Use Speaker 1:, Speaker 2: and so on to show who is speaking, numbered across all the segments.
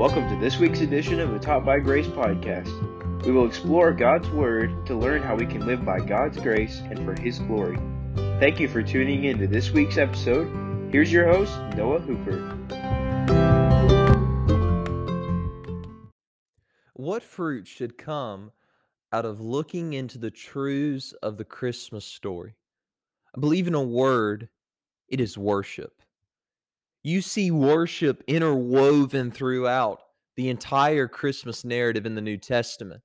Speaker 1: Welcome to this week's edition of the Taught by Grace podcast. We will explore God's Word to learn how we can live by God's grace and for His glory. Thank you for tuning in to this week's episode. Here's your host, Noah Hooper.
Speaker 2: What fruit should come out of looking into the truths of the Christmas story? I believe in a word, it is worship. You see worship interwoven throughout the entire Christmas narrative in the New Testament.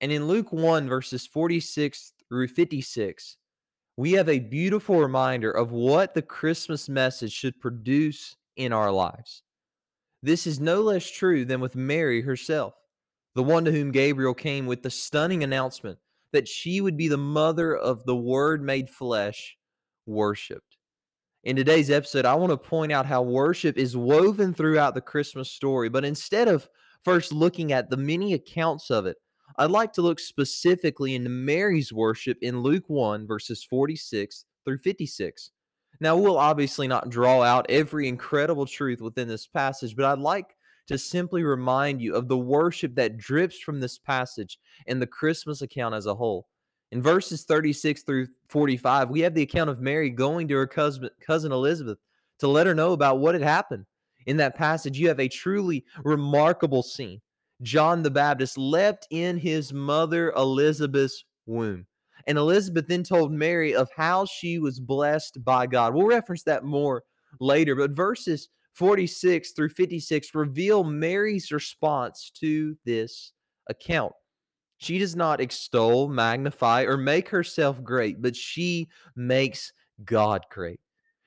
Speaker 2: And in Luke 1, verses 46 through 56, we have a beautiful reminder of what the Christmas message should produce in our lives. This is no less true than with Mary herself, the one to whom Gabriel came with the stunning announcement that she would be the mother of the Word made flesh, worshiped. In today's episode, I want to point out how worship is woven throughout the Christmas story, but instead of first looking at the many accounts of it, I'd like to look specifically into Mary's worship in Luke 1, verses 46 through 56. Now, we'll obviously not draw out every incredible truth within this passage, but I'd like to simply remind you of the worship that drips from this passage and the Christmas account as a whole. In verses 36 through 45, we have the account of Mary going to her cousin, cousin Elizabeth to let her know about what had happened. In that passage, you have a truly remarkable scene. John the Baptist leapt in his mother Elizabeth's womb. And Elizabeth then told Mary of how she was blessed by God. We'll reference that more later, but verses 46 through 56 reveal Mary's response to this account. She does not extol, magnify, or make herself great, but she makes God great.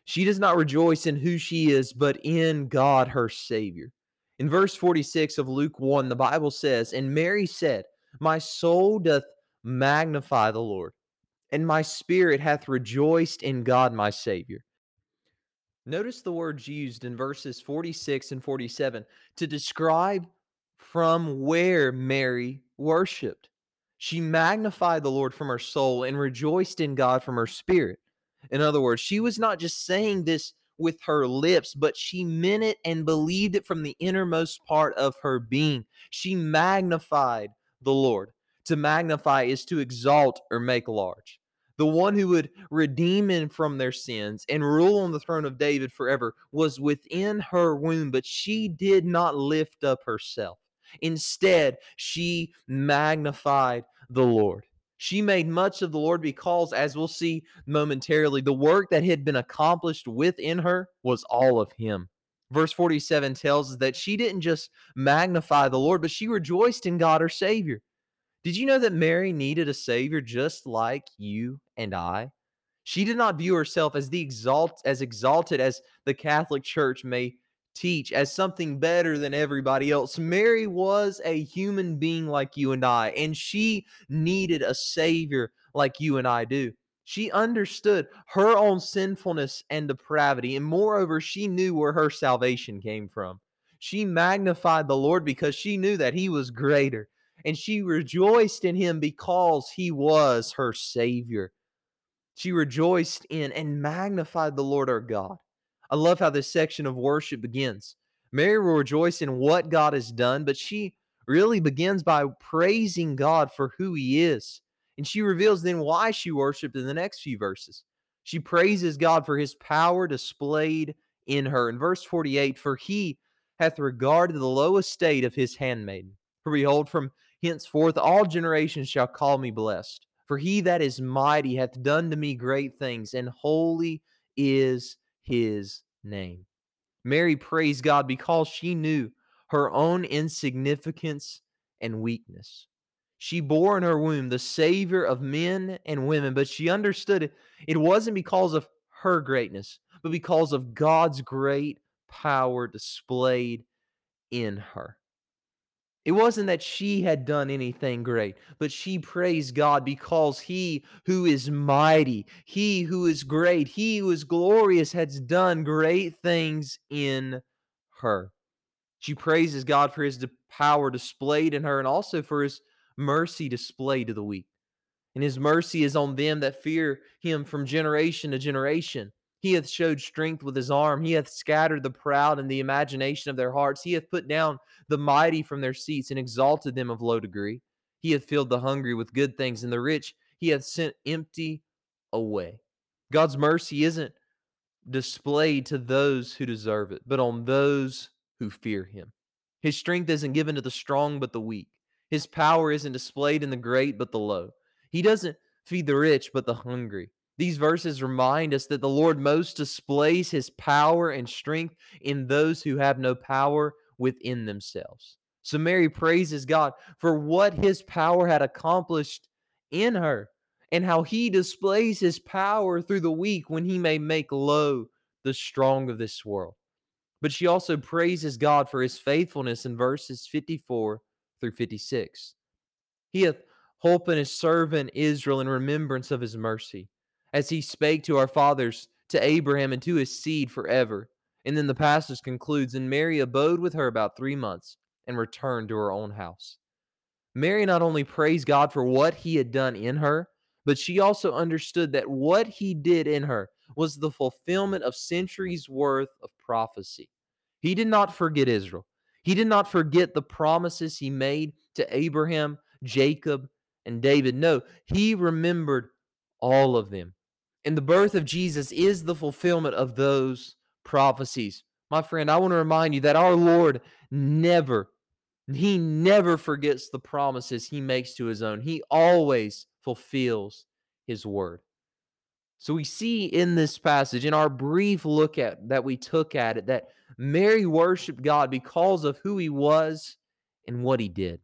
Speaker 2: She does not rejoice in who she is, but in God, her Savior. In verse 46 of Luke 1, the Bible says, And Mary said, My soul doth magnify the Lord, and my spirit hath rejoiced in God my Savior. Notice the words used in verses 46 and 47 to describe from where Mary worshiped. She magnified the Lord from her soul and rejoiced in God from her spirit. In other words, she was not just saying this with her lips, but she meant it and believed it from the innermost part of her being. She magnified the Lord. To magnify is to exalt or make large. The one who would redeem men from their sins and rule on the throne of David forever was within her womb, but she did not lift up herself. Instead, she magnified the Lord. She made much of the Lord because, as we'll see momentarily, the work that had been accomplished within her was all of Him. Verse 47 tells us that she didn't just magnify the Lord, but she rejoiced in God, her Savior. Did you know that Mary needed a Savior just like you and I? She did not view herself as the exalt as exalted as the Catholic Church may teach as something better than everybody else. Mary was a human being like you and I, and she needed a savior like you and I do. She understood her own sinfulness and depravity, and moreover, she knew where her salvation came from. She magnified the Lord because she knew that he was greater, and she rejoiced in him because he was her Savior. She rejoiced in and magnified the Lord our God. I love how this section of worship begins. Mary will rejoice in what God has done, but she really begins by praising God for who he is. And she reveals then why she worshiped in the next few verses. She praises God for his power displayed in her. In verse 48, for he hath regarded the low estate of his handmaiden. For behold, from henceforth all generations shall call me blessed. For he that is mighty hath done to me great things, and holy is his name. Mary praised God because she knew her own insignificance and weakness. She bore in her womb the Savior of men and women, but she understood it. Wasn't because of her greatness, but because of God's great power displayed in her. It wasn't that she had done anything great, but she praised God because he who is mighty, he who is great, he who is glorious has done great things in her. She praises God for his power displayed in her and also for his mercy displayed to the weak. And his mercy is on them that fear him from generation to generation. He hath showed strength with his arm. He hath scattered the proud in the imagination of their hearts. He hath put down the mighty from their seats and exalted them of low degree. He hath filled the hungry with good things, and the rich he hath sent empty away. God's mercy isn't displayed to those who deserve it, but on those who fear him. His strength isn't given to the strong, but the weak. His power isn't displayed in the great, but the low. He doesn't feed the rich, but the hungry. These verses remind us that the Lord most displays his power and strength in those who have no power within themselves. So Mary praises God for what his power had accomplished in her and how he displays his power through the weak when he may make low the strong of this world. But she also praises God for his faithfulness in verses 54 through 56. He hath holpen his servant Israel in remembrance of his mercy as he spake to our fathers, to Abraham, and to his seed forever. And then the passage concludes And Mary abode with her about three months and returned to her own house. Mary not only praised God for what he had done in her, but she also understood that what he did in her was the fulfillment of centuries worth of prophecy. He did not forget Israel. He did not forget the promises he made to Abraham, Jacob, and David. No, he remembered all of them. And the birth of Jesus is the fulfillment of those prophecies. My friend, I want to remind you that our Lord never, he never forgets the promises he makes to his own. He always fulfills his word. So we see in this passage, in our brief look at that we took at it, that Mary worshiped God because of who he was and what he did.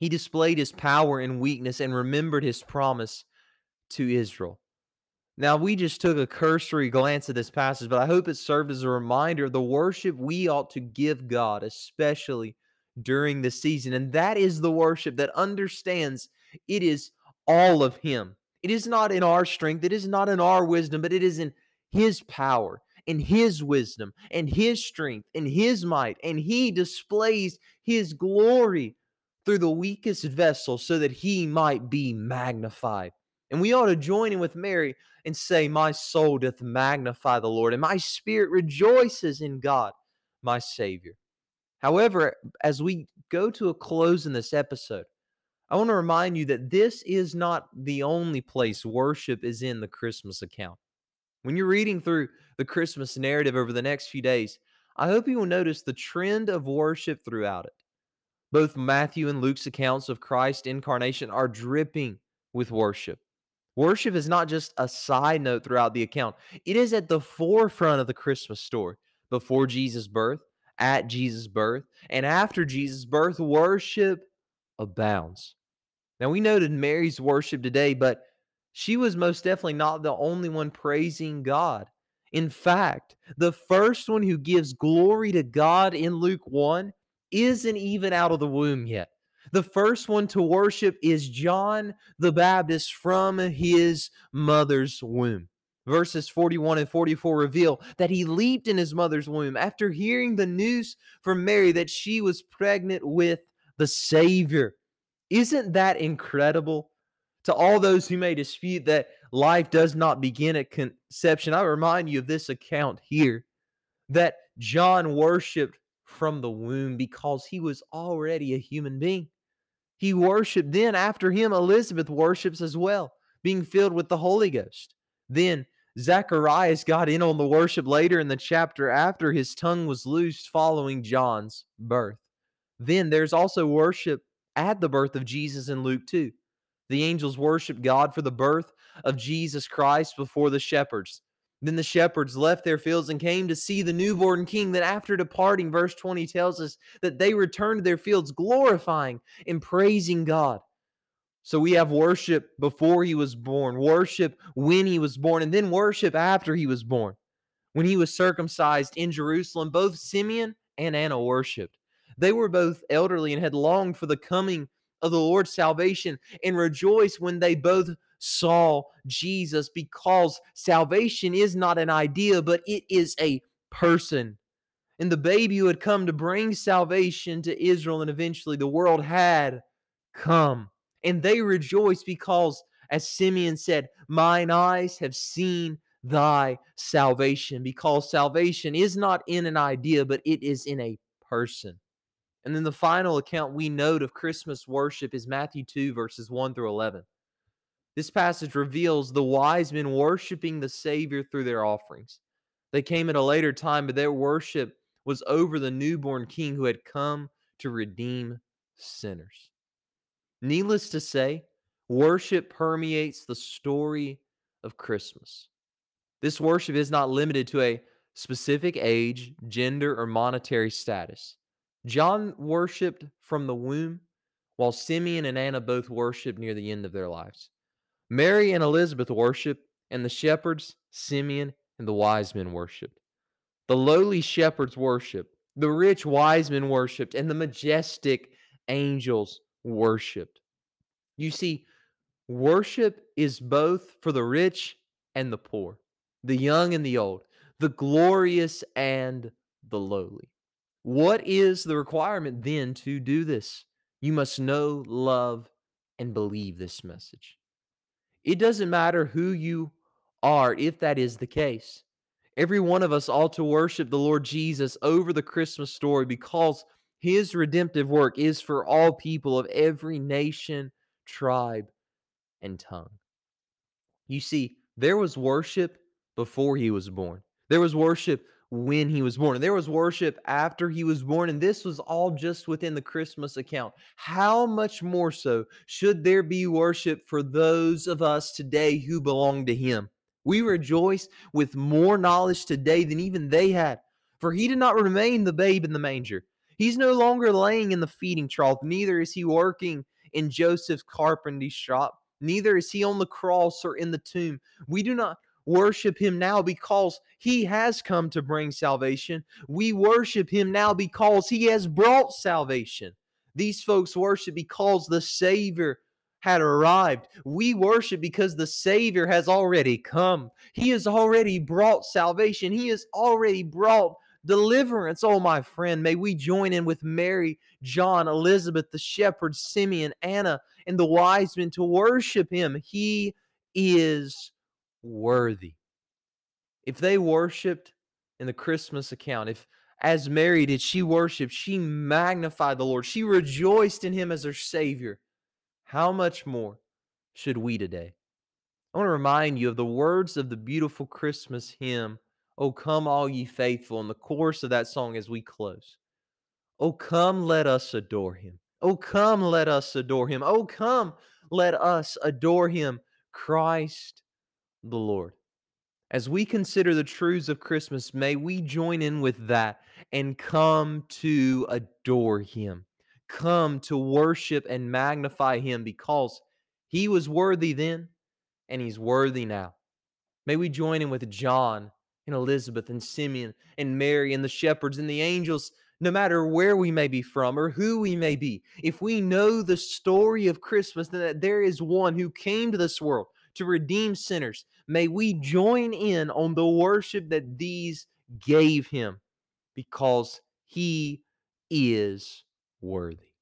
Speaker 2: He displayed his power and weakness and remembered his promise to Israel. Now, we just took a cursory glance at this passage, but I hope it served as a reminder of the worship we ought to give God, especially during the season. And that is the worship that understands it is all of Him. It is not in our strength, it is not in our wisdom, but it is in His power, in His wisdom, and His strength, and His might. And He displays His glory through the weakest vessel so that He might be magnified. And we ought to join in with Mary and say, My soul doth magnify the Lord, and my spirit rejoices in God, my Savior. However, as we go to a close in this episode, I want to remind you that this is not the only place worship is in the Christmas account. When you're reading through the Christmas narrative over the next few days, I hope you will notice the trend of worship throughout it. Both Matthew and Luke's accounts of Christ's incarnation are dripping with worship. Worship is not just a side note throughout the account, it is at the forefront of the Christmas story. Before Jesus' birth, at Jesus' birth, and after Jesus' birth, worship abounds. Now, we noted Mary's worship today, but she was most definitely not the only one praising God. In fact, the first one who gives glory to God in Luke 1 isn't even out of the womb yet. The first one to worship is John the Baptist from his mother's womb. Verses 41 and 44 reveal that he leaped in his mother's womb after hearing the news from Mary that she was pregnant with the Savior. Isn't that incredible? To all those who may dispute that life does not begin at conception, I remind you of this account here that John worshiped from the womb because he was already a human being. He worshiped. Then, after him, Elizabeth worships as well, being filled with the Holy Ghost. Then, Zacharias got in on the worship later in the chapter after his tongue was loosed following John's birth. Then there's also worship at the birth of Jesus in Luke 2. The angels worshiped God for the birth of Jesus Christ before the shepherds. Then the shepherds left their fields and came to see the newborn king. Then, after departing, verse 20 tells us that they returned to their fields, glorifying and praising God. So we have worship before he was born, worship when he was born, and then worship after he was born. When he was circumcised in Jerusalem, both Simeon and Anna worshiped. They were both elderly and had longed for the coming of the Lord's salvation and rejoiced when they both saw Jesus because salvation is not an idea, but it is a person. And the baby who had come to bring salvation to Israel and eventually the world had come. And they rejoiced because, as Simeon said, Mine eyes have seen thy salvation, because salvation is not in an idea, but it is in a person. And then the final account we note of Christmas worship is Matthew 2, verses 1 through 11. This passage reveals the wise men worshiping the Savior through their offerings. They came at a later time, but their worship was over the newborn king who had come to redeem sinners. Needless to say, worship permeates the story of Christmas. This worship is not limited to a specific age, gender, or monetary status. John worshiped from the womb, while Simeon and Anna both worshiped near the end of their lives. Mary and Elizabeth worshiped, and the shepherds, Simeon, and the wise men worshiped. The lowly shepherds worshiped, the rich wise men worshiped, and the majestic angels worshiped. You see, worship is both for the rich and the poor, the young and the old, the glorious and the lowly. What is the requirement then to do this? You must know, love, and believe this message. It doesn't matter who you are if that is the case. Every one of us ought to worship the Lord Jesus over the Christmas story because his redemptive work is for all people of every nation, tribe, and tongue. You see, there was worship before he was born. There was worship when he was born. And there was worship after he was born. And this was all just within the Christmas account. How much more so should there be worship for those of us today who belong to him? We rejoice with more knowledge today than even they had. For he did not remain the babe in the manger. He's no longer laying in the feeding trough, neither is he working in Joseph's carpentry shop, neither is he on the cross or in the tomb. We do not worship him now because he has come to bring salvation. We worship him now because he has brought salvation. These folks worship because the Savior had arrived. We worship because the Savior has already come. He has already brought salvation. He has already brought deliverance. Oh, my friend, may we join in with Mary, John, Elizabeth, the shepherds, Simeon, Anna, and the wise men to worship him. He is worthy. If they worshiped in the Christmas account, if as Mary did, she worshiped, she magnified the Lord, she rejoiced in him as her Savior, how much more should we today? I want to remind you of the words of the beautiful Christmas hymn, Oh, come, all ye faithful, in the chorus of that song as we close. Oh, come, let us adore him. Oh, come, let us adore him. Oh, come, let us adore him, Christ the Lord. As we consider the truths of Christmas, may we join in with that and come to adore Him, come to worship and magnify Him because He was worthy then and He's worthy now. May we join in with John and Elizabeth and Simeon and Mary and the shepherds and the angels, no matter where we may be from or who we may be. If we know the story of Christmas, then that there is one who came to this world to redeem sinners. May we join in on the worship that these gave him because he is worthy.